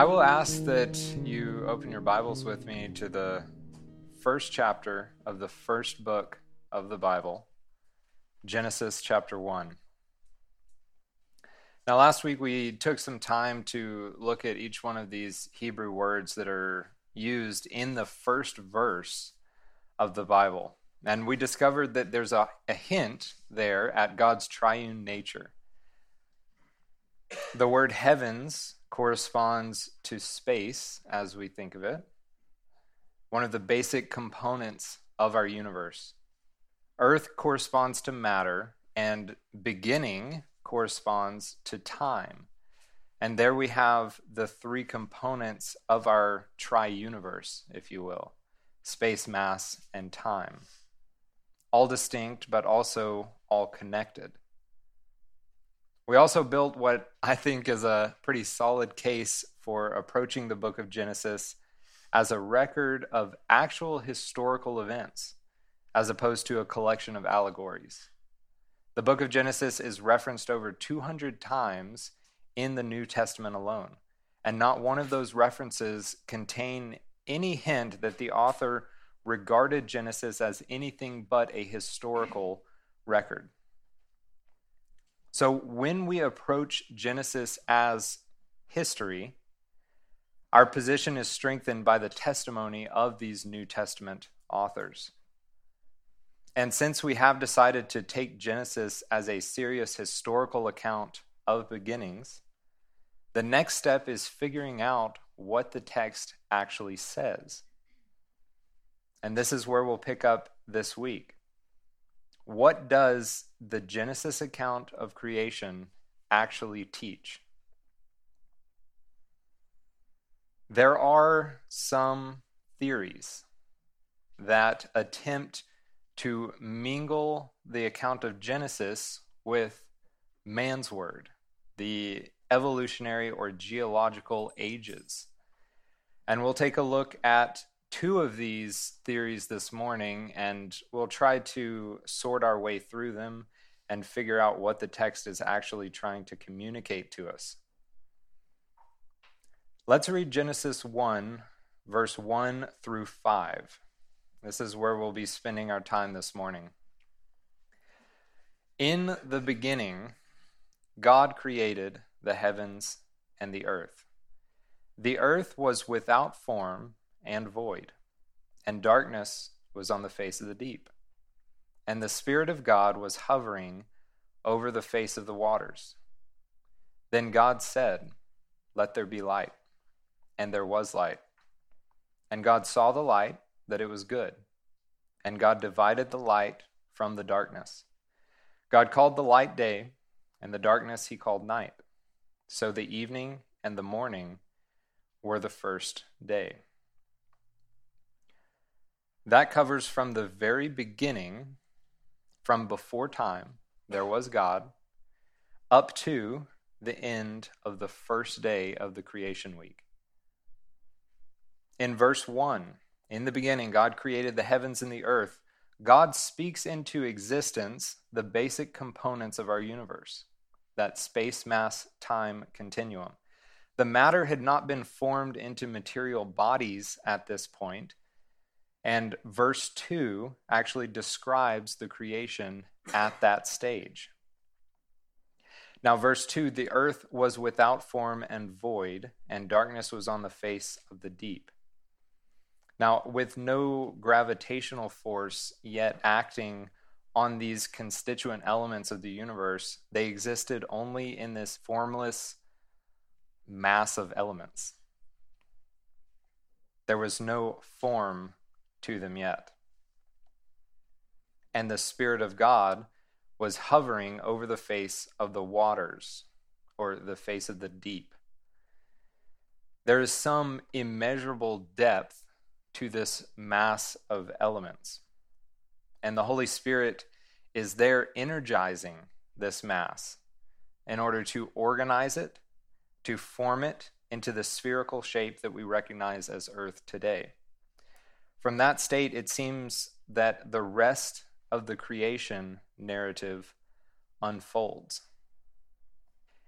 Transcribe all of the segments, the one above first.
I will ask that you open your Bibles with me to the first chapter of the first book of the Bible, Genesis chapter 1. Now, last week we took some time to look at each one of these Hebrew words that are used in the first verse of the Bible. And we discovered that there's a, a hint there at God's triune nature. The word heavens corresponds to space as we think of it, one of the basic components of our universe. Earth corresponds to matter, and beginning corresponds to time. And there we have the three components of our tri universe, if you will space, mass, and time. All distinct, but also all connected. We also built what I think is a pretty solid case for approaching the book of Genesis as a record of actual historical events, as opposed to a collection of allegories. The book of Genesis is referenced over 200 times in the New Testament alone, and not one of those references contain any hint that the author regarded Genesis as anything but a historical record. So when we approach Genesis as history, our position is strengthened by the testimony of these New Testament authors. And since we have decided to take Genesis as a serious historical account of beginnings, the next step is figuring out what the text actually says. And this is where we'll pick up this week. What does the Genesis account of creation actually teach? There are some theories that attempt to mingle the account of Genesis with man's word, the evolutionary or geological ages. And we'll take a look at two of these theories this morning, and we'll try to sort our way through them and figure out what the text is actually trying to communicate to us. Let's read Genesis 1, verse 1 through 5. This is where we'll be spending our time this morning. In the beginning, God created the heavens and the earth. The earth was without form and void, and darkness was on the face of the deep. And the Spirit of God was hovering over the face of the waters. Then God said, Let there be light. And there was light. And God saw the light, that it was good. And God divided the light from the darkness. God called the light day, and the darkness he called night. So the evening and the morning were the first day. That covers from the very beginning, from before time, there was God, up to the end of the first day of the creation week. In verse 1, in the beginning, God created the heavens and the earth. God speaks into existence the basic components of our universe, that space, mass, time continuum. The matter had not been formed into material bodies at this point, and verse 2 actually describes the creation at that stage. Now, verse 2 the earth was without form and void, and darkness was on the face of the deep. Now, with no gravitational force yet acting on these constituent elements of the universe, they existed only in this formless mass of elements. There was no form to them yet. And the Spirit of God was hovering over the face of the waters, or the face of the deep. There is some immeasurable depth to this mass of elements. And the Holy Spirit is there energizing this mass in order to organize it, to form it into the spherical shape that we recognize as Earth today. From that state, it seems that the rest of the creation narrative unfolds.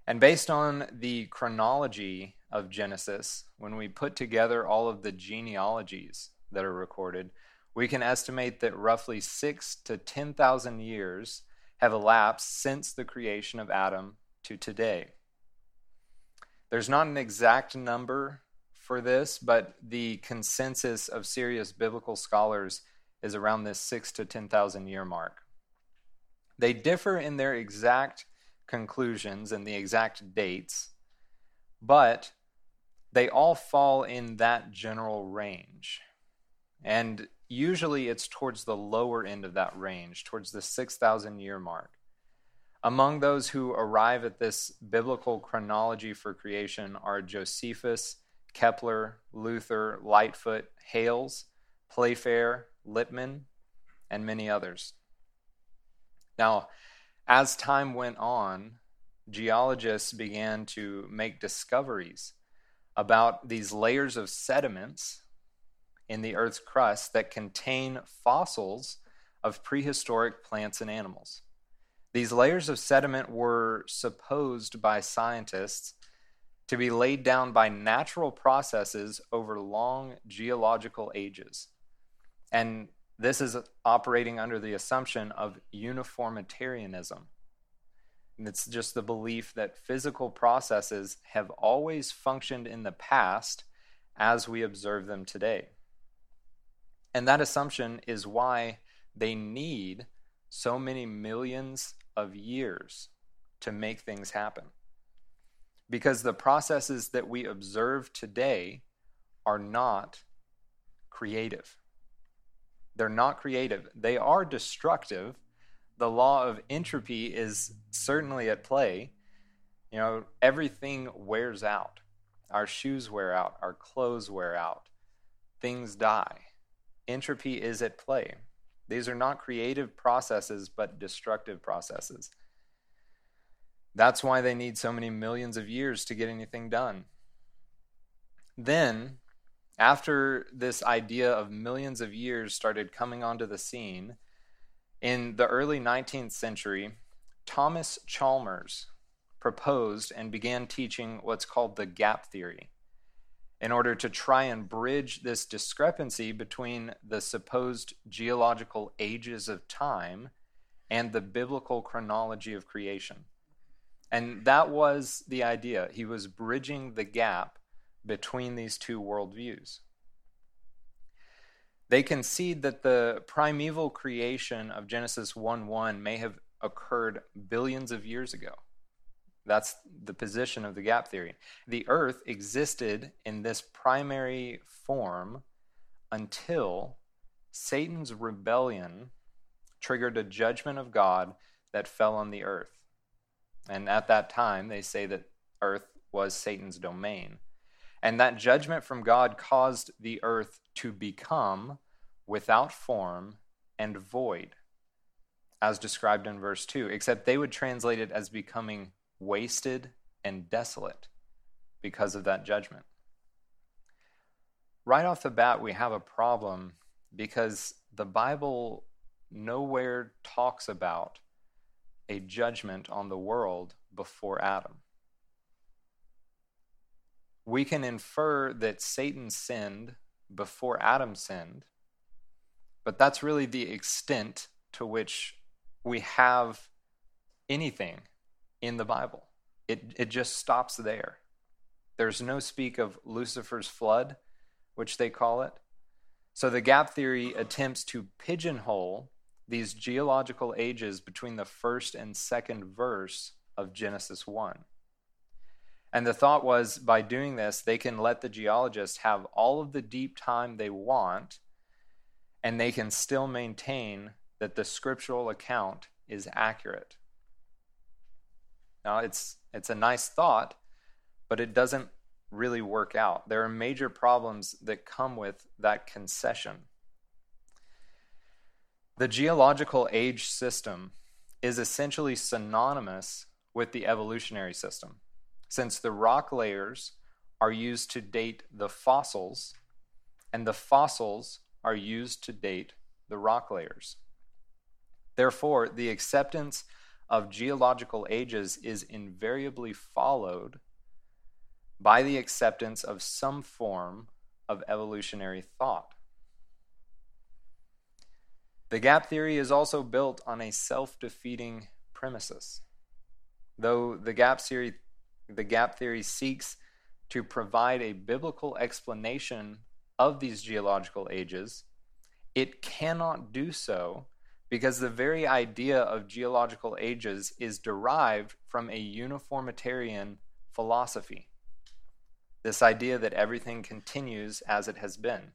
And based on the chronology of Genesis, when we put together all of the genealogies that are recorded, we can estimate that roughly six to 10,000 years have elapsed since the creation of Adam to today. There's not an exact number for this, but the consensus of serious biblical scholars is around this six to 10,000 year mark. They differ in their exact conclusions and the exact dates, but they all fall in that general range. And usually it's towards the lower end of that range, towards the 6,000 year mark. Among those who arrive at this biblical chronology for creation are Josephus, Kepler, Luther, Lightfoot, Hales, Playfair, Littmann, and many others. Now, as time went on, geologists began to make discoveries about these layers of sediments in the Earth's crust that contain fossils of prehistoric plants and animals. These layers of sediment were supposed by scientists to be laid down by natural processes over long geological ages. And this is operating under the assumption of uniformitarianism. And it's just the belief that physical processes have always functioned in the past as we observe them today. And that assumption is why they need so many millions of years to make things happen. Because the processes that we observe today are not creative. They're not creative. They are destructive. The law of entropy is certainly at play. You know, everything wears out. Our shoes wear out, our clothes wear out, things die entropy is at play. These are not creative processes, but destructive processes. That's why they need so many millions of years to get anything done. Then, after this idea of millions of years started coming onto the scene, in the early 19th century, Thomas Chalmers proposed and began teaching what's called the gap theory in order to try and bridge this discrepancy between the supposed geological ages of time and the biblical chronology of creation. And that was the idea. He was bridging the gap between these two worldviews. They concede that the primeval creation of Genesis 1 1 may have occurred billions of years ago. That's the position of the gap theory. The earth existed in this primary form until Satan's rebellion triggered a judgment of God that fell on the earth. And at that time, they say that earth was Satan's domain. And that judgment from God caused the earth to become without form and void, as described in verse 2, except they would translate it as becoming wasted and desolate because of that judgment. Right off the bat, we have a problem because the Bible nowhere talks about a judgment on the world before Adam. We can infer that Satan sinned before Adam sinned, but that's really the extent to which we have anything in the Bible. It, it just stops there. There's no speak of Lucifer's flood, which they call it. So the gap theory attempts to pigeonhole these geological ages between the first and second verse of Genesis 1. And the thought was by doing this, they can let the geologists have all of the deep time they want, and they can still maintain that the scriptural account is accurate. Now, it's, it's a nice thought, but it doesn't really work out. There are major problems that come with that concession. The geological age system is essentially synonymous with the evolutionary system, since the rock layers are used to date the fossils, and the fossils are used to date the rock layers. Therefore, the acceptance of geological ages is invariably followed by the acceptance of some form of evolutionary thought. The gap theory is also built on a self defeating premises. Though the gap theory, the gap theory seeks to provide a biblical explanation of these geological ages, it cannot do so because the very idea of geological ages is derived from a uniformitarian philosophy. This idea that everything continues as it has been.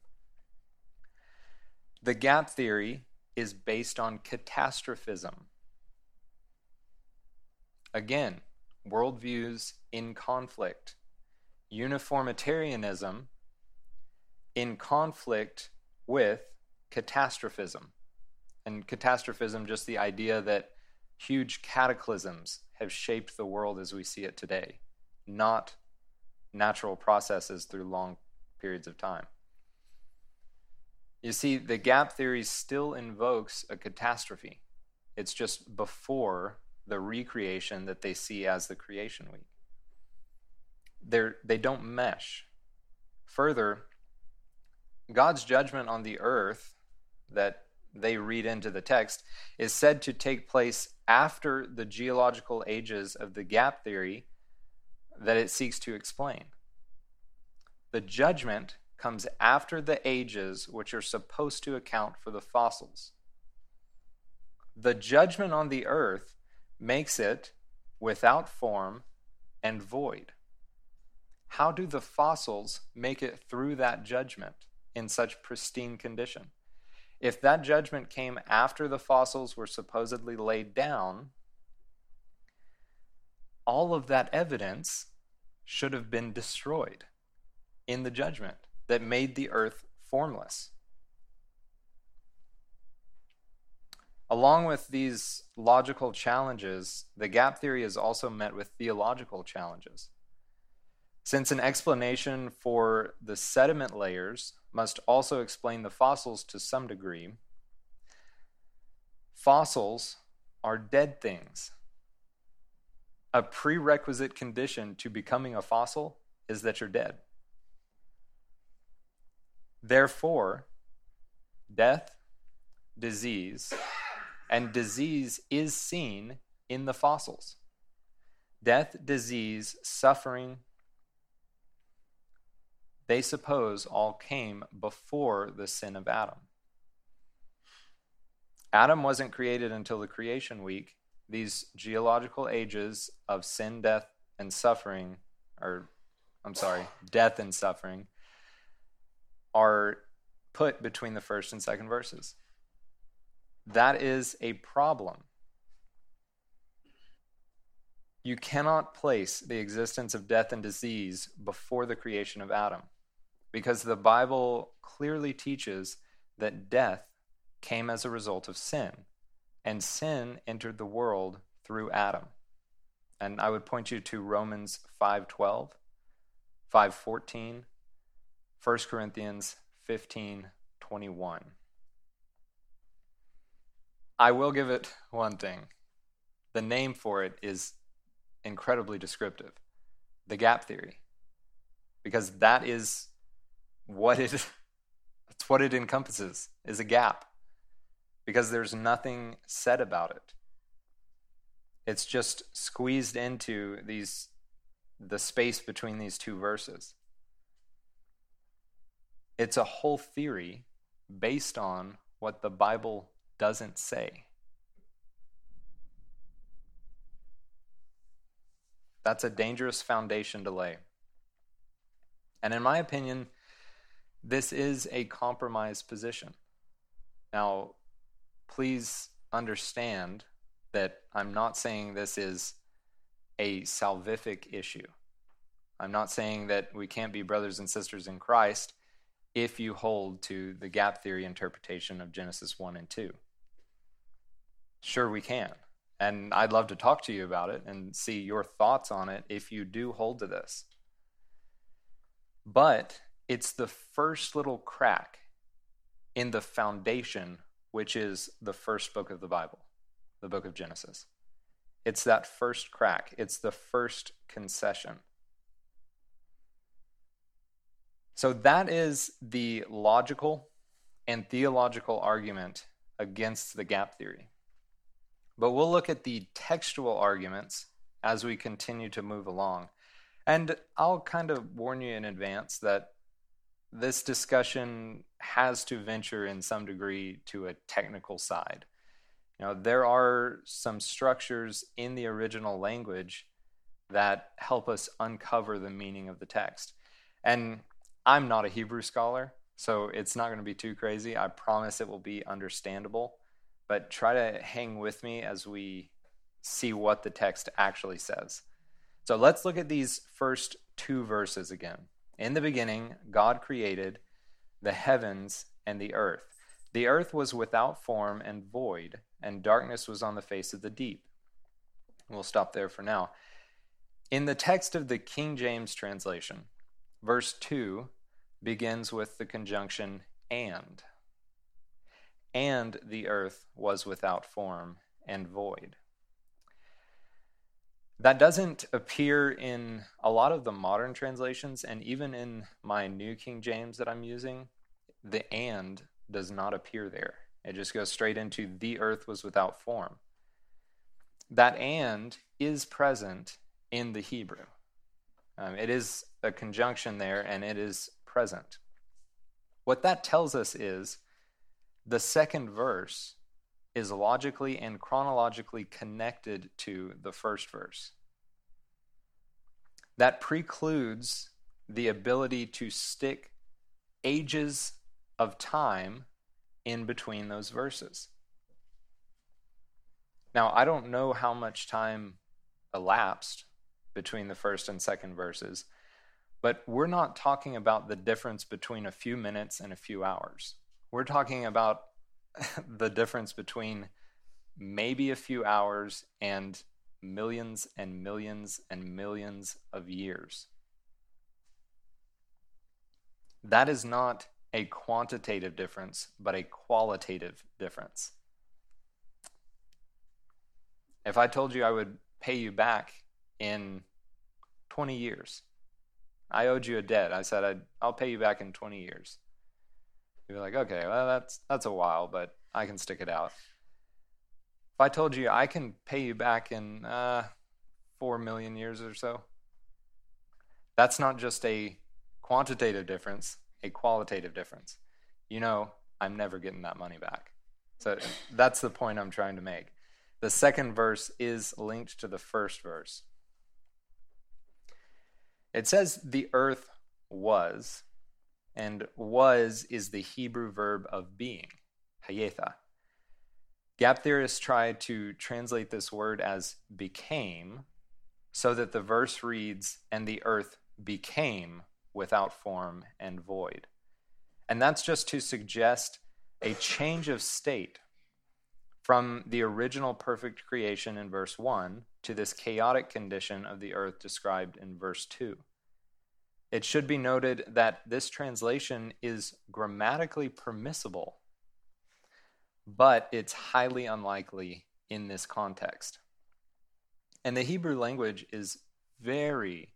The gap theory is based on catastrophism. Again, worldviews in conflict. Uniformitarianism in conflict with catastrophism. And catastrophism, just the idea that huge cataclysms have shaped the world as we see it today, not natural processes through long periods of time. You see, the gap theory still invokes a catastrophe. It's just before the recreation that they see as the creation week. They're, they don't mesh. Further, God's judgment on the earth that they read into the text is said to take place after the geological ages of the gap theory that it seeks to explain. The judgment comes after the ages which are supposed to account for the fossils. The judgment on the earth makes it without form and void. How do the fossils make it through that judgment in such pristine condition? If that judgment came after the fossils were supposedly laid down, all of that evidence should have been destroyed in the judgment that made the earth formless. Along with these logical challenges, the gap theory is also met with theological challenges. Since an explanation for the sediment layers must also explain the fossils to some degree, fossils are dead things. A prerequisite condition to becoming a fossil is that you're dead. Therefore, death, disease, and disease is seen in the fossils. Death, disease, suffering, they suppose all came before the sin of Adam. Adam wasn't created until the creation week. These geological ages of sin, death, and suffering, or I'm sorry, death and suffering, are put between the first and second verses. That is a problem. You cannot place the existence of death and disease before the creation of Adam because the Bible clearly teaches that death came as a result of sin, and sin entered the world through Adam. And I would point you to Romans 5:12, 5:14, 1 Corinthians 15:21. I will give it one thing. The name for it is incredibly descriptive. The gap theory. Because that is what it that's what it encompasses is a gap. Because there's nothing said about it. It's just squeezed into these the space between these two verses. It's a whole theory based on what the Bible doesn't say. That's a dangerous foundation to lay. And in my opinion, this is a compromised position. Now, please understand that I'm not saying this is a salvific issue. I'm not saying that we can't be brothers and sisters in Christ if you hold to the gap theory interpretation of Genesis 1 and 2. Sure, we can. And I'd love to talk to you about it and see your thoughts on it if you do hold to this. But it's the first little crack in the foundation, which is the first book of the Bible, the book of Genesis. It's that first crack, it's the first concession. So, that is the logical and theological argument against the gap theory. But we'll look at the textual arguments as we continue to move along. And I'll kind of warn you in advance that this discussion has to venture in some degree to a technical side. You know, there are some structures in the original language that help us uncover the meaning of the text. And I'm not a Hebrew scholar, so it's not going to be too crazy. I promise it will be understandable, but try to hang with me as we see what the text actually says. So let's look at these first two verses again. In the beginning, God created the heavens and the earth. The earth was without form and void, and darkness was on the face of the deep. We'll stop there for now. In the text of the King James translation, verse 2 begins with the conjunction and. And the earth was without form and void. That doesn't appear in a lot of the modern translations, and even in my New King James that I'm using, the and does not appear there. It just goes straight into the earth was without form. That and is present in the Hebrew. Um, it is a conjunction there, and it is present. What that tells us is the second verse is logically and chronologically connected to the first verse. That precludes the ability to stick ages of time in between those verses. Now, I don't know how much time elapsed between the first and second verses, but we're not talking about the difference between a few minutes and a few hours. We're talking about the difference between maybe a few hours and millions and millions and millions of years. That is not a quantitative difference, but a qualitative difference. If I told you I would pay you back in 20 years, I owed you a debt. I said I'd, I'll pay you back in 20 years. You'd be like, okay, well that's that's a while, but I can stick it out. If I told you I can pay you back in uh, four million years or so, that's not just a quantitative difference, a qualitative difference. You know, I'm never getting that money back. So that's the point I'm trying to make. The second verse is linked to the first verse. It says the earth was, and was is the Hebrew verb of being, hayetha. Gap theorists try to translate this word as became so that the verse reads, and the earth became without form and void. And that's just to suggest a change of state from the original perfect creation in verse 1 to this chaotic condition of the earth described in verse 2. It should be noted that this translation is grammatically permissible, but it's highly unlikely in this context. And the Hebrew language is very,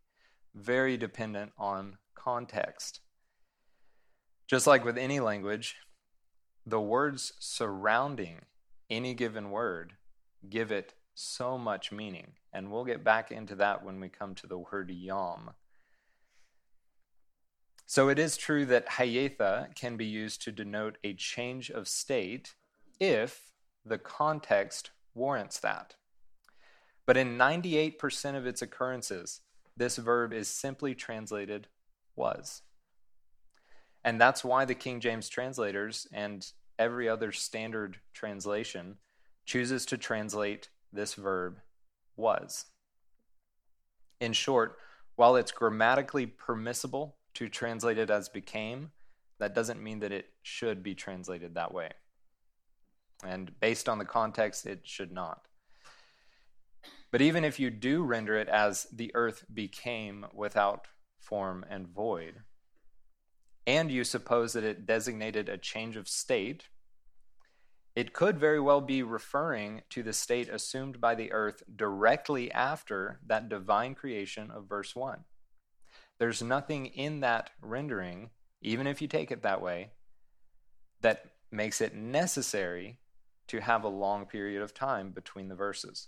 very dependent on context. Just like with any language, the words surrounding any given word give it so much meaning. And we'll get back into that when we come to the word yom. So it is true that hayetha can be used to denote a change of state if the context warrants that. But in 98% of its occurrences, this verb is simply translated was. And that's why the King James translators and every other standard translation chooses to translate this verb was. In short, while it's grammatically permissible to translate it as became, that doesn't mean that it should be translated that way. And based on the context, it should not. But even if you do render it as the earth became without form and void, and you suppose that it designated a change of state, it could very well be referring to the state assumed by the earth directly after that divine creation of verse 1. There's nothing in that rendering, even if you take it that way, that makes it necessary to have a long period of time between the verses.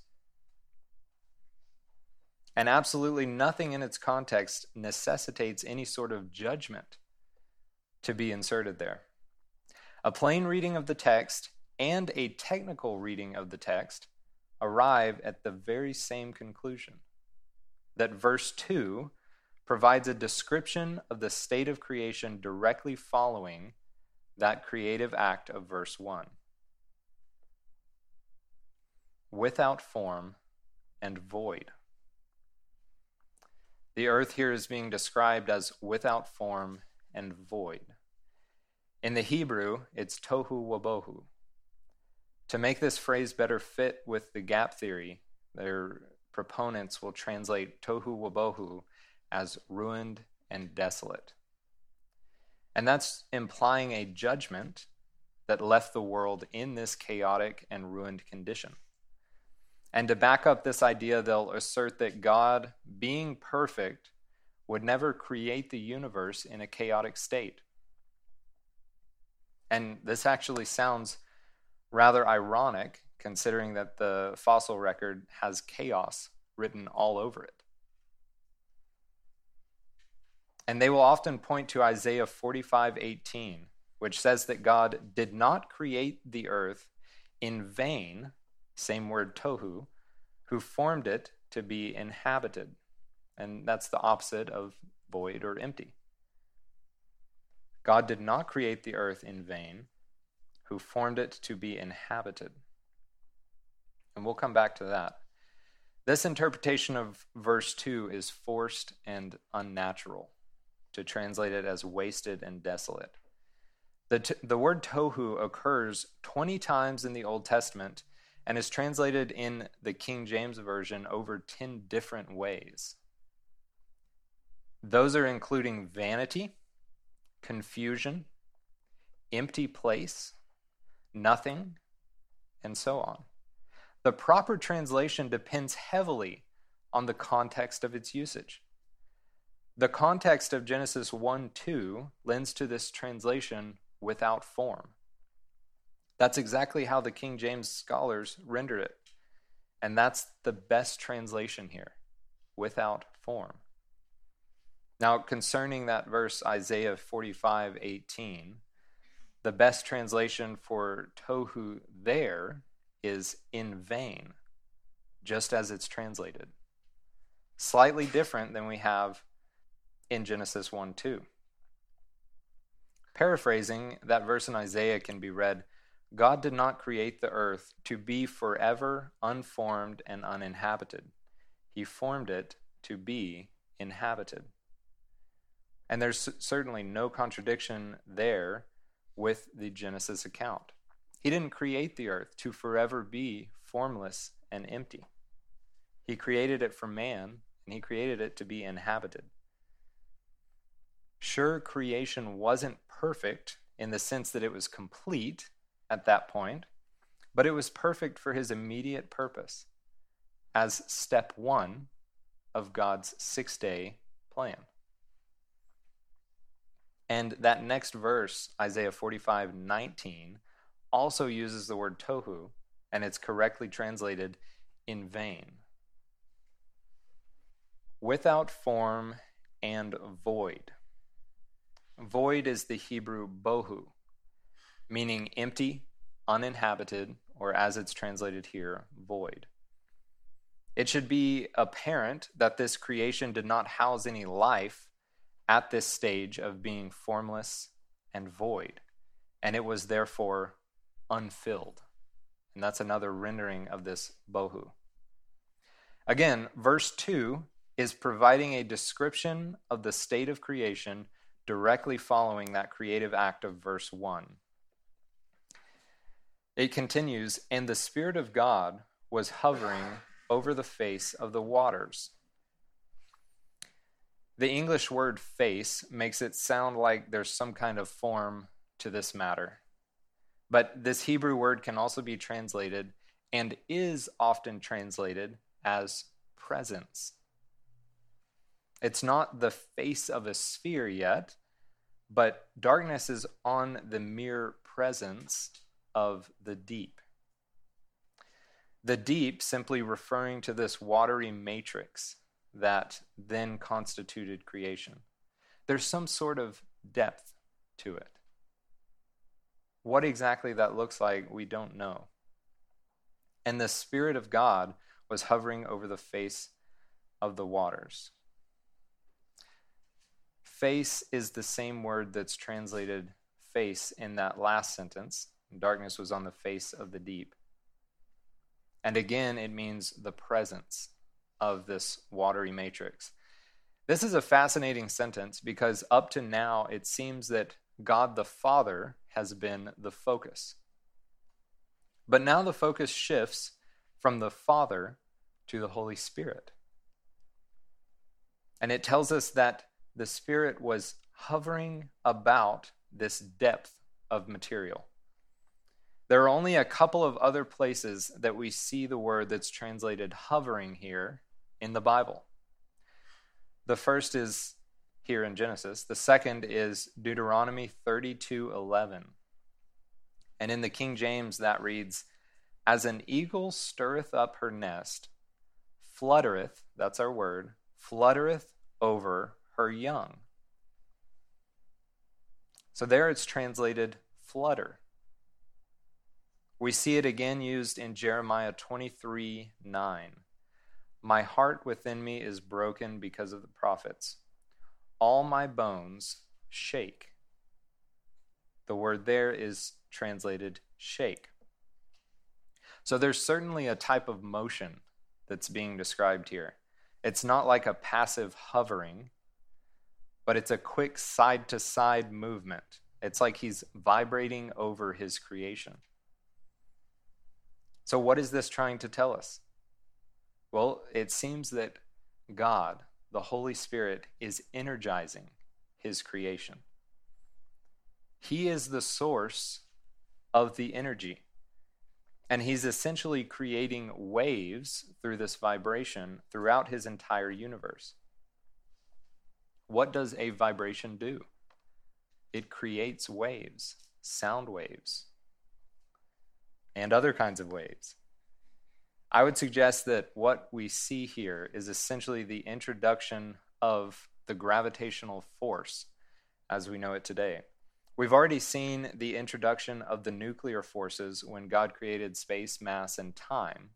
And absolutely nothing in its context necessitates any sort of judgment to be inserted there. A plain reading of the text and a technical reading of the text arrive at the very same conclusion that verse 2 provides a description of the state of creation directly following that creative act of verse 1. Without form and void. The earth here is being described as without form and void. In the Hebrew, it's tohu wabohu. To make this phrase better fit with the gap theory, their proponents will translate tohu wabohu as ruined and desolate. And that's implying a judgment that left the world in this chaotic and ruined condition. And to back up this idea, they'll assert that God, being perfect, would never create the universe in a chaotic state. And this actually sounds rather ironic considering that the fossil record has chaos written all over it. And they will often point to Isaiah 45:18, which says that God did not create the earth in vain, same word tohu, who formed it to be inhabited. And that's the opposite of void or empty. God did not create the earth in vain, who formed it to be inhabited. And we'll come back to that. This interpretation of verse 2 is forced and unnatural to translate it as wasted and desolate. The, t- the word tohu occurs 20 times in the Old Testament and is translated in the King James Version over 10 different ways. Those are including vanity, confusion, empty place, nothing, and so on. The proper translation depends heavily on the context of its usage. The context of Genesis 1 2 lends to this translation without form. That's exactly how the King James scholars rendered it. And that's the best translation here without form. Now, concerning that verse, Isaiah 45 18, the best translation for tohu there is in vain, just as it's translated. Slightly different than we have in Genesis 1 2. Paraphrasing, that verse in Isaiah can be read God did not create the earth to be forever unformed and uninhabited. He formed it to be inhabited. And there's certainly no contradiction there with the Genesis account. He didn't create the earth to forever be formless and empty. He created it for man, and he created it to be inhabited. Sure, creation wasn't perfect in the sense that it was complete at that point, but it was perfect for his immediate purpose as step one of God's six day plan. And that next verse, Isaiah 45 19, also uses the word tohu, and it's correctly translated in vain. Without form and void. Void is the Hebrew bohu, meaning empty, uninhabited, or as it's translated here, void. It should be apparent that this creation did not house any life at this stage of being formless and void, and it was therefore unfilled. And that's another rendering of this bohu. Again, verse 2 is providing a description of the state of creation directly following that creative act of verse 1. It continues, and the Spirit of God was hovering over the face of the waters. The English word face makes it sound like there's some kind of form to this matter. But this Hebrew word can also be translated and is often translated as presence. It's not the face of a sphere yet, but darkness is on the mere presence of the deep. The deep simply referring to this watery matrix that then constituted creation. There's some sort of depth to it. What exactly that looks like, we don't know. And the Spirit of God was hovering over the face of the waters. Face is the same word that's translated face in that last sentence. Darkness was on the face of the deep. And again, it means the presence of this watery matrix. This is a fascinating sentence because up to now it seems that God the Father has been the focus. But now the focus shifts from the Father to the Holy Spirit. And it tells us that the Spirit was hovering about this depth of material. There are only a couple of other places that we see the word that's translated hovering here in the Bible. The first is here in Genesis. The second is Deuteronomy 32:11. And in the King James that reads, "As an eagle stirreth up her nest, fluttereth, that's our word, fluttereth over her young." So there it's translated flutter. We see it again used in Jeremiah 23 9. My heart within me is broken because of the prophets. All my bones shake. The word there is translated shake. So there's certainly a type of motion that's being described here. It's not like a passive hovering, but it's a quick side to side movement. It's like he's vibrating over his creation. So, what is this trying to tell us? Well, it seems that God, the Holy Spirit, is energizing his creation. He is the source of the energy. And he's essentially creating waves through this vibration throughout his entire universe. What does a vibration do? It creates waves, sound waves, and other kinds of waves. I would suggest that what we see here is essentially the introduction of the gravitational force as we know it today. We've already seen the introduction of the nuclear forces when God created space, mass, and time.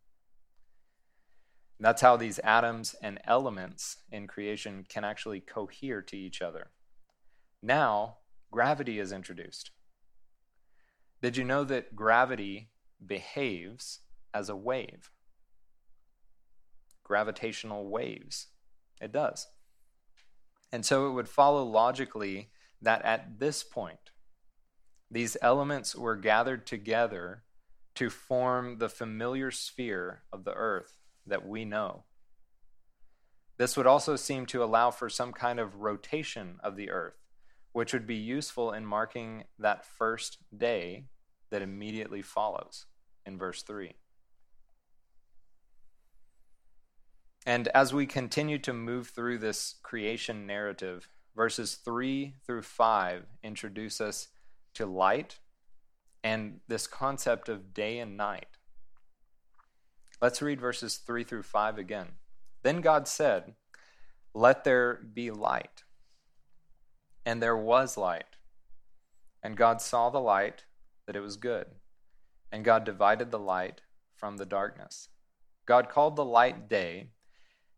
That's how these atoms and elements in creation can actually cohere to each other. Now, gravity is introduced. Did you know that gravity behaves as a wave? Gravitational waves. It does. And so it would follow logically that at this point, these elements were gathered together to form the familiar sphere of the earth that we know. This would also seem to allow for some kind of rotation of the earth, which would be useful in marking that first day that immediately follows in verse 3. And as we continue to move through this creation narrative, verses 3 through 5 introduce us to light and this concept of day and night. Let's read verses 3 through 5 again. Then God said, Let there be light. And there was light. And God saw the light, that it was good. And God divided the light from the darkness. God called the light day,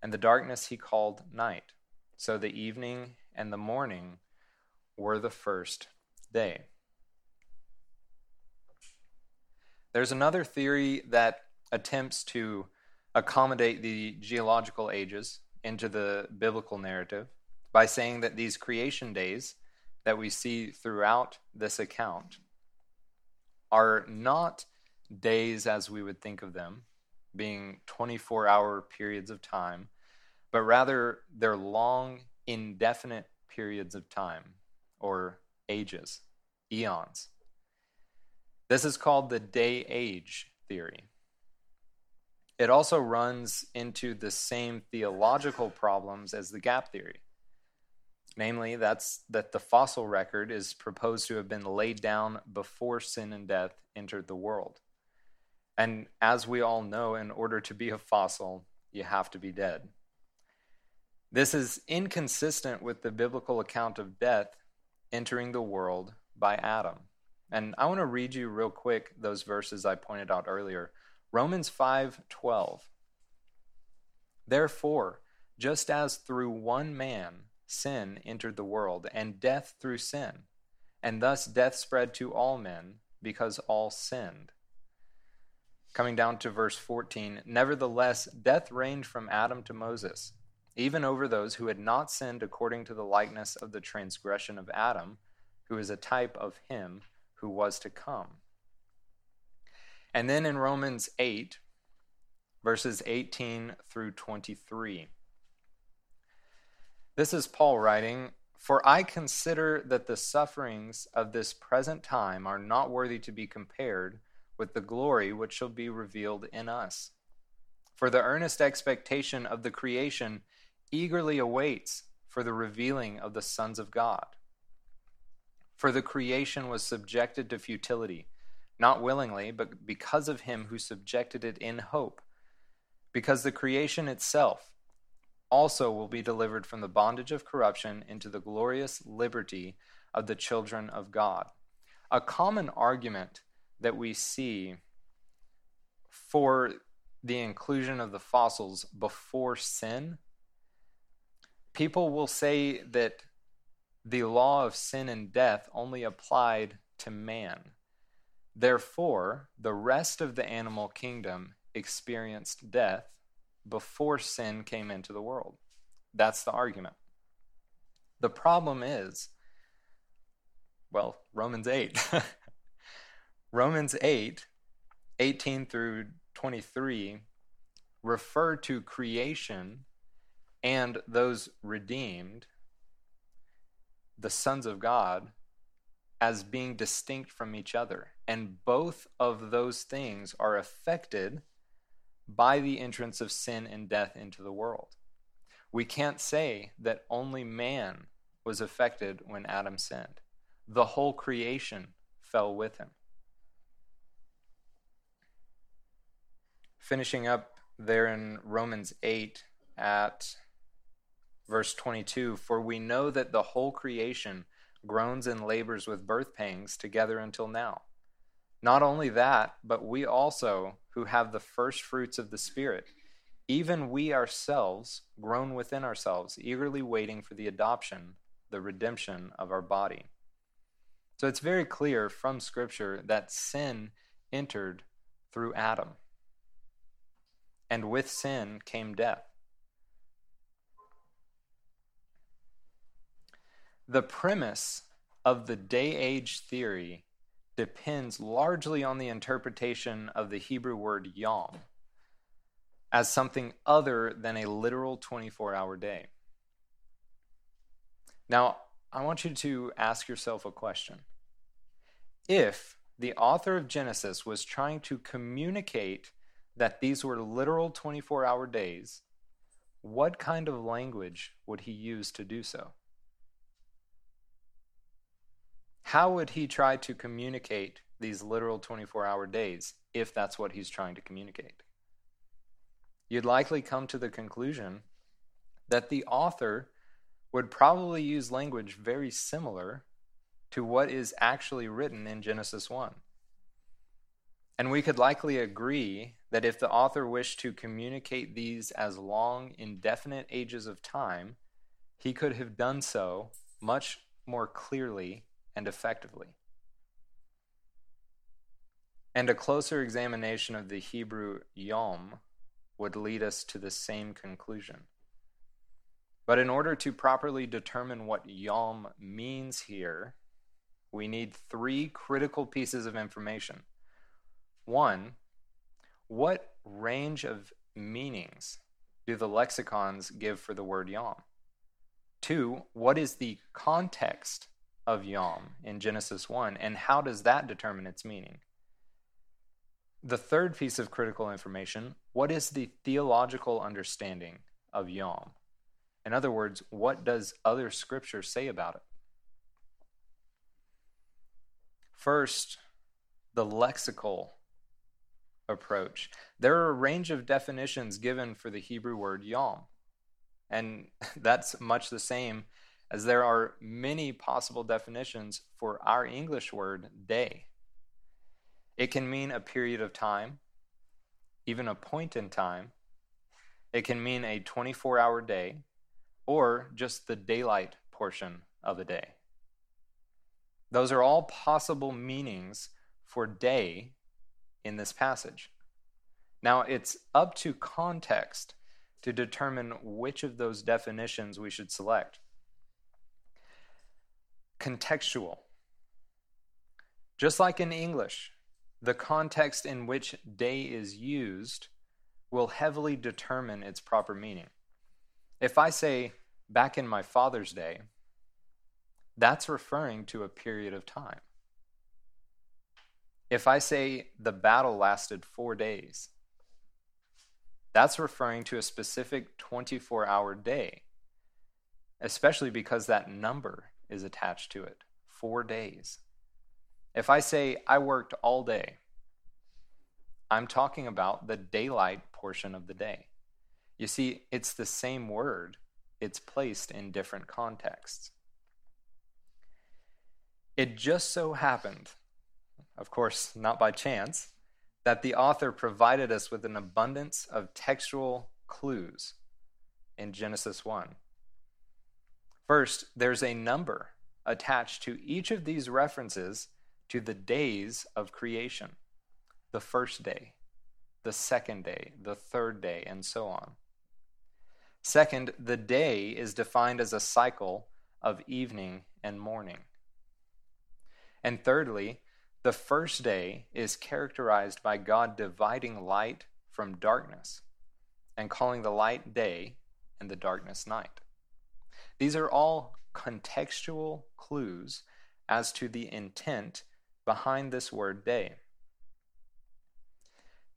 and the darkness he called night. So the evening and the morning were the first day. There's another theory that attempts to accommodate the geological ages into the biblical narrative by saying that these creation days that we see throughout this account are not days as we would think of them, being 24 hour periods of time, but rather they're long, indefinite periods of time or ages, eons. This is called the day age theory. It also runs into the same theological problems as the gap theory. Namely, that's that the fossil record is proposed to have been laid down before sin and death entered the world. And as we all know, in order to be a fossil, you have to be dead. This is inconsistent with the biblical account of death entering the world by Adam. And I want to read you real quick those verses I pointed out earlier. Romans 5:12. Therefore, just as through one man sin entered the world, and death through sin, and thus death spread to all men because all sinned. Coming down to verse 14, nevertheless, death reigned from Adam to Moses, even over those who had not sinned according to the likeness of the transgression of Adam, who is a type of him who was to come. And then in Romans 8, verses 18 through 23. This is Paul writing For I consider that the sufferings of this present time are not worthy to be compared with the glory which shall be revealed in us. For the earnest expectation of the creation eagerly awaits for the revealing of the sons of God. For the creation was subjected to futility, not willingly, but because of him who subjected it in hope. Because the creation itself also will be delivered from the bondage of corruption into the glorious liberty of the children of God. A common argument that we see for the inclusion of the fossils before sin, people will say that the law of sin and death only applied to man. Therefore, the rest of the animal kingdom experienced death before sin came into the world. That's the argument. The problem is, well, Romans 8. Romans 8, 18 through 23, refer to creation and those redeemed the sons of God as being distinct from each other. And both of those things are affected by the entrance of sin and death into the world. We can't say that only man was affected when Adam sinned, the whole creation fell with him. Finishing up there in Romans 8 at Verse 22 For we know that the whole creation groans and labors with birth pangs together until now. Not only that, but we also, who have the first fruits of the Spirit, even we ourselves groan within ourselves, eagerly waiting for the adoption, the redemption of our body. So it's very clear from Scripture that sin entered through Adam. And with sin came death. The premise of the day age theory depends largely on the interpretation of the Hebrew word yom as something other than a literal 24 hour day. Now, I want you to ask yourself a question. If the author of Genesis was trying to communicate that these were literal 24 hour days, what kind of language would he use to do so? How would he try to communicate these literal 24 hour days if that's what he's trying to communicate? You'd likely come to the conclusion that the author would probably use language very similar to what is actually written in Genesis 1. And we could likely agree that if the author wished to communicate these as long, indefinite ages of time, he could have done so much more clearly and effectively. And a closer examination of the Hebrew yom would lead us to the same conclusion. But in order to properly determine what yom means here, we need three critical pieces of information. One, what range of meanings do the lexicons give for the word yom? Two, what is the context of Yom in Genesis 1, and how does that determine its meaning? the third piece of critical information what is the theological understanding of Yom? In other words, what does other scripture say about it? First, the lexical approach. There are a range of definitions given for the Hebrew word yom, and that's much the same as there are many possible definitions for our English word day. It can mean a period of time, even a point in time. It can mean a 24 hour day, or just the daylight portion of a day. Those are all possible meanings for day in this passage. Now, it's up to context to determine which of those definitions we should select. Contextual. Just like in English, the context in which day is used will heavily determine its proper meaning. If I say, back in my father's day, that's referring to a period of time. If I say the battle lasted four days, that's referring to a specific 24 hour day, especially because that number is attached to it four days. If I say I worked all day, I'm talking about the daylight portion of the day. You see, it's the same word, it's placed in different contexts. It just so happened of course, not by chance, that the author provided us with an abundance of textual clues in Genesis 1. First, there's a number attached to each of these references to the days of creation the first day, the second day, the third day, and so on. Second, the day is defined as a cycle of evening and morning. And thirdly, the first day is characterized by God dividing light from darkness and calling the light day and the darkness night. These are all contextual clues as to the intent behind this word day.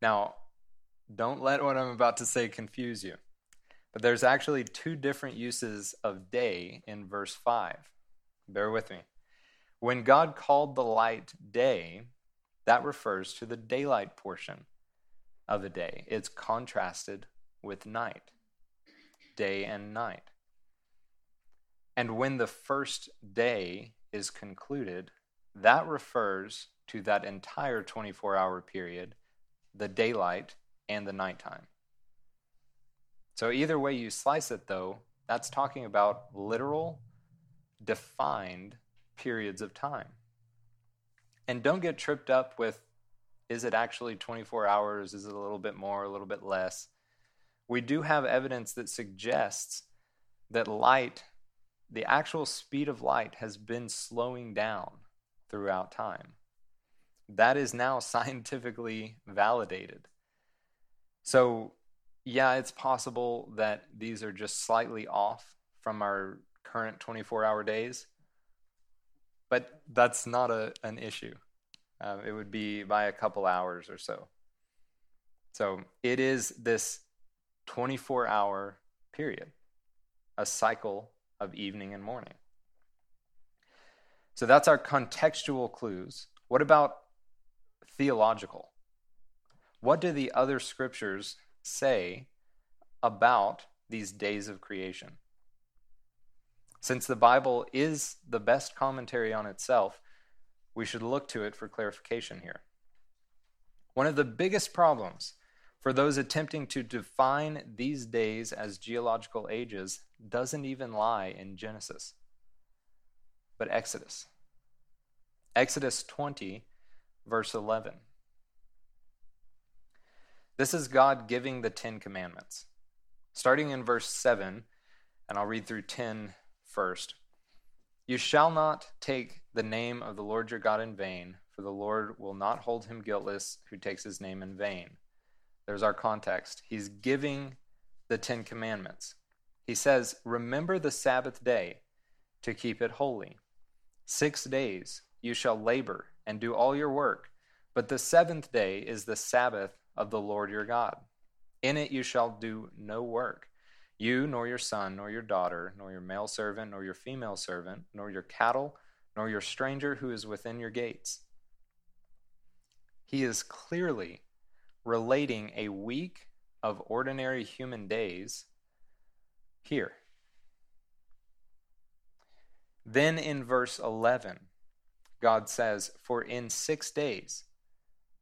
Now, don't let what I'm about to say confuse you, but there's actually two different uses of day in verse 5. Bear with me. When God called the light day, that refers to the daylight portion of a day. It's contrasted with night, day and night. And when the first day is concluded, that refers to that entire 24 hour period, the daylight and the nighttime. So, either way you slice it, though, that's talking about literal, defined periods of time. And don't get tripped up with is it actually 24 hours? Is it a little bit more, a little bit less? We do have evidence that suggests that light, the actual speed of light, has been slowing down throughout time. That is now scientifically validated. So, yeah, it's possible that these are just slightly off from our current 24 hour days, but that's not a, an issue. Um, it would be by a couple hours or so. So it is this 24 hour period, a cycle of evening and morning. So that's our contextual clues. What about theological? What do the other scriptures say about these days of creation? Since the Bible is the best commentary on itself, we should look to it for clarification here. One of the biggest problems for those attempting to define these days as geological ages doesn't even lie in Genesis, but Exodus. Exodus 20, verse 11. This is God giving the Ten Commandments. Starting in verse 7, and I'll read through 10 first. You shall not take the name of the Lord your God in vain, for the Lord will not hold him guiltless who takes his name in vain. There's our context. He's giving the Ten Commandments. He says, Remember the Sabbath day to keep it holy. Six days you shall labor and do all your work, But the seventh day is the Sabbath of the Lord your God. In it you shall do no work, you, nor your son, nor your daughter, nor your male servant, nor your female servant, nor your cattle, nor your stranger who is within your gates. He is clearly relating a week of ordinary human days here. Then in verse 11, God says, For in six days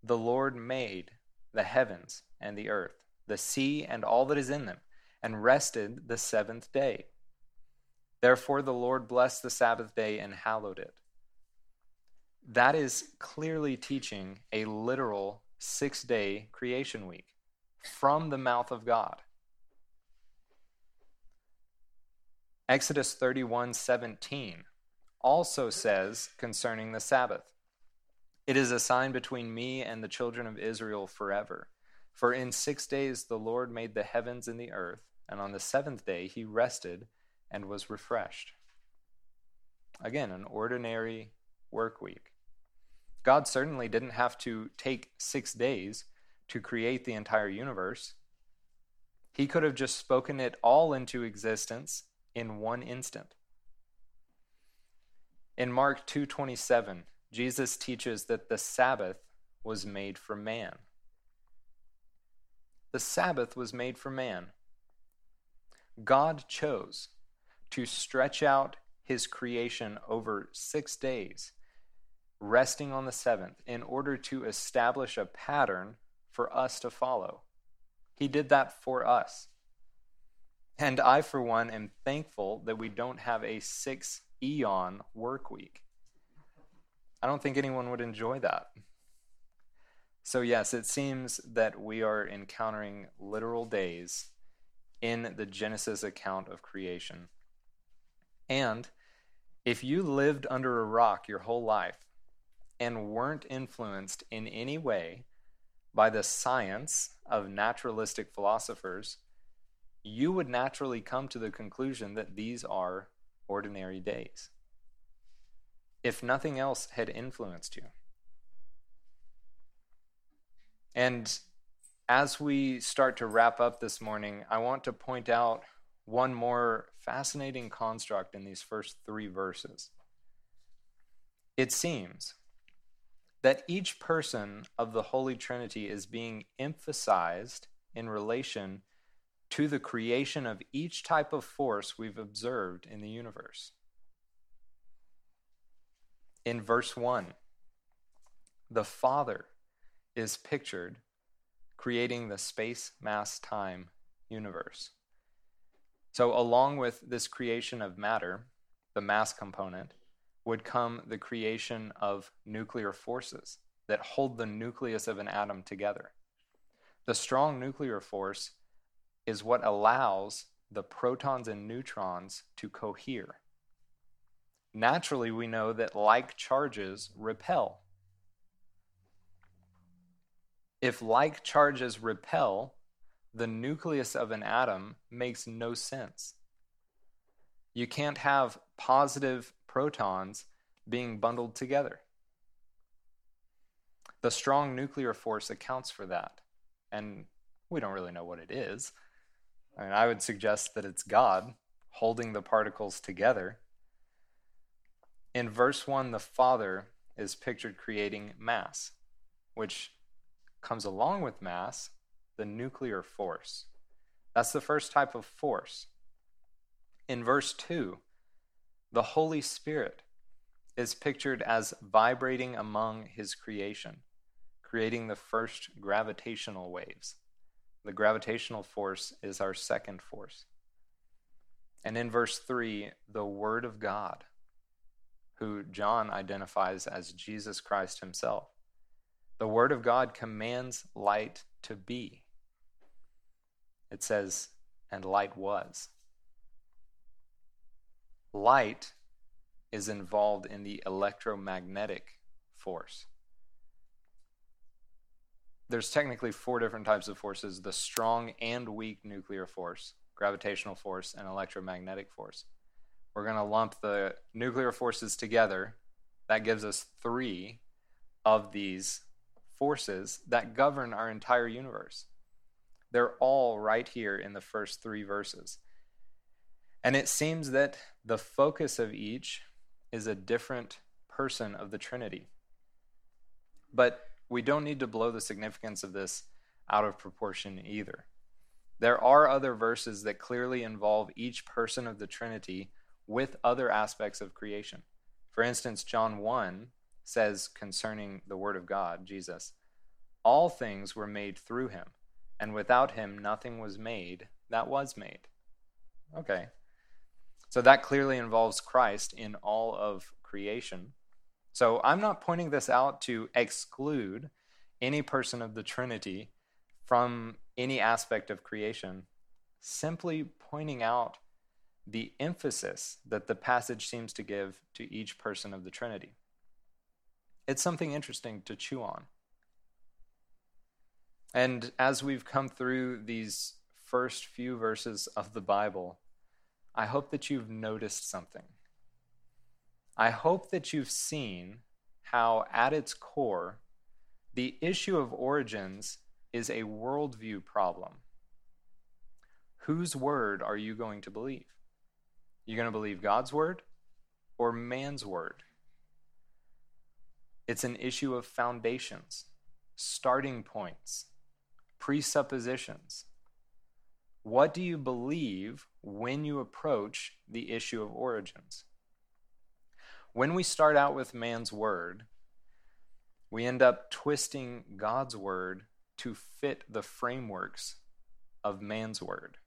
the Lord made the heavens and the earth, the sea and all that is in them, and rested the seventh day. Therefore the Lord blessed the Sabbath day and hallowed it. That is clearly teaching a literal six day creation week from the mouth of God. Exodus 31 17 also says concerning the Sabbath, It is a sign between me and the children of Israel forever. For in six days the Lord made the heavens and the earth, and on the seventh day he rested and was refreshed. Again, an ordinary work week. God certainly didn't have to take six days to create the entire universe. He could have just spoken it all into existence in one instant. In Mark 2:27, Jesus teaches that the Sabbath was made for man. The Sabbath was made for man. God chose to stretch out his creation over 6 days, resting on the 7th in order to establish a pattern for us to follow. He did that for us. And I, for one, am thankful that we don't have a six eon work week. I don't think anyone would enjoy that. So, yes, it seems that we are encountering literal days in the Genesis account of creation. And if you lived under a rock your whole life and weren't influenced in any way by the science of naturalistic philosophers, you would naturally come to the conclusion that these are ordinary days. If nothing else had influenced you. And as we start to wrap up this morning, I want to point out one more fascinating construct in these first three verses. It seems that each person of the Holy Trinity is being emphasized in relation to the creation of each type of force we've observed in the universe. In verse 1, the Father is pictured creating the space, mass, time universe. So, along with this creation of matter, the mass component, would come the creation of nuclear forces that hold the nucleus of an atom together. The strong nuclear force is what allows the protons and neutrons to cohere. Naturally, we know that like charges repel. If like charges repel, the nucleus of an atom makes no sense. You can't have positive protons being bundled together. The strong nuclear force accounts for that, and we don't really know what it is. I mean, I would suggest that it's God holding the particles together. In verse 1, the Father is pictured creating mass, which comes along with mass, the nuclear force. That's the first type of force. In verse 2, the Holy Spirit is pictured as vibrating among his creation, creating the first gravitational waves. The gravitational force is our second force. And in verse 3, the Word of God, who John identifies as Jesus Christ himself. The Word of God commands light to be. It says, and light was. Light is involved in the electromagnetic force there's technically four different types of forces the strong and weak nuclear force, gravitational force, and electromagnetic force. We're going to lump the nuclear forces together. That gives us three of these forces that govern our entire universe. They're all right here in the first three verses. And it seems that the focus of each is a different person of the Trinity. But we don't need to blow the significance of this out of proportion either. There are other verses that clearly involve each person of the Trinity with other aspects of creation. For instance, John 1 says concerning the Word of God, Jesus, all things were made through him, and without him nothing was made that was made. Okay. So that clearly involves Christ in all of creation. So I'm not pointing this out to exclude any person of the Trinity from any aspect of creation, simply pointing out the emphasis that the passage seems to give to each person of the Trinity. It's something interesting to chew on. And as we've come through these first few verses of the Bible, I hope that you've noticed something. I hope that you've seen how, at its core, the issue of origins is a worldview problem. Whose word are you going to believe? You're going to believe God's word or man's word? It's an issue of foundations, starting points, presuppositions. What do you believe when you approach the issue of origins? When we start out with man's word, we end up twisting God's word to fit the frameworks of man's word.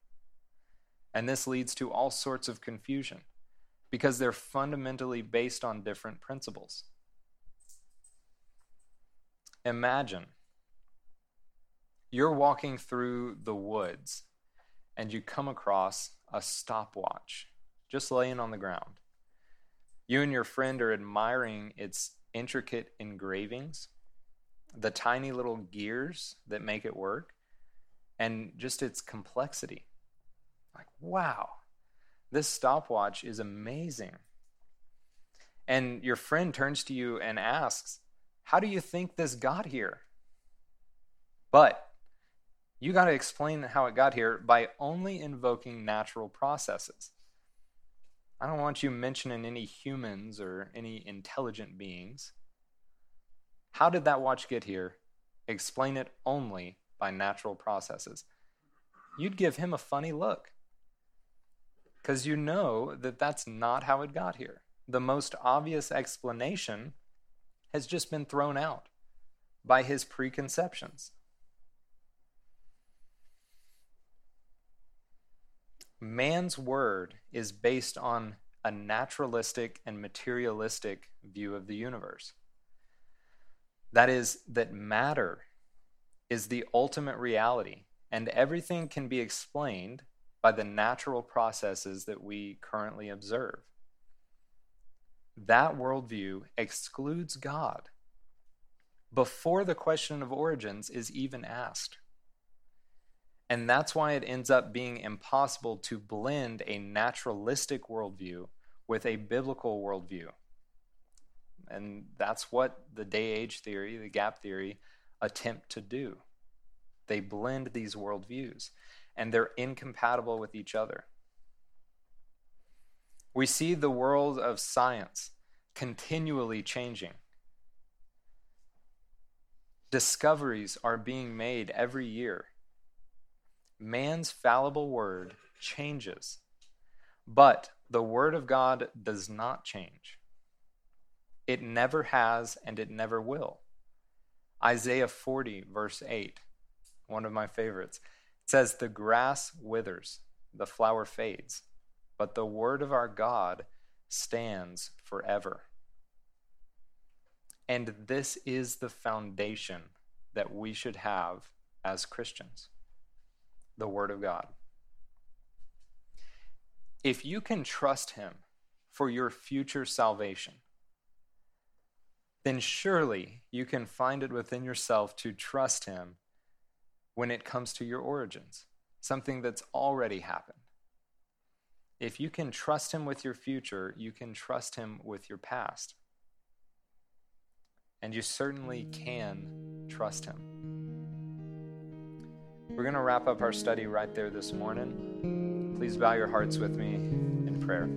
And this leads to all sorts of confusion because they're fundamentally based on different principles. Imagine you're walking through the woods and you come across a stopwatch just laying on the ground. You and your friend are admiring its intricate engravings, the tiny little gears that make it work, and just its complexity. Like, wow, this stopwatch is amazing. And your friend turns to you and asks, How do you think this got here? But you got to explain how it got here by only invoking natural processes. I don't want you mentioning any humans or any intelligent beings. How did that watch get here? Explain it only by natural processes. You'd give him a funny look because you know that that's not how it got here. The most obvious explanation has just been thrown out by his preconceptions. Man's word is based on a naturalistic and materialistic view of the universe. That is, that matter is the ultimate reality, and everything can be explained by the natural processes that we currently observe. That worldview excludes God before the question of origins is even asked. And that's why it ends up being impossible to blend a naturalistic worldview with a biblical worldview. And that's what the day age theory, the gap theory, attempt to do. They blend these worldviews, and they're incompatible with each other. We see the world of science continually changing. Discoveries are being made every year man's fallible word changes, but the word of God does not change. It never has and it never will. Isaiah 40, verse 8, one of my favorites, says, The grass withers, the flower fades, but the word of our God stands forever. And this is the foundation that we should have as Christians the Word of God. If you can trust Him for your future salvation, then surely you can find it within yourself to trust Him when it comes to your origins, something that's already happened. If you can trust Him with your future, you can trust Him with your past. And you certainly can trust Him. We're going to wrap up our study right there this morning. Please bow your hearts with me in prayer.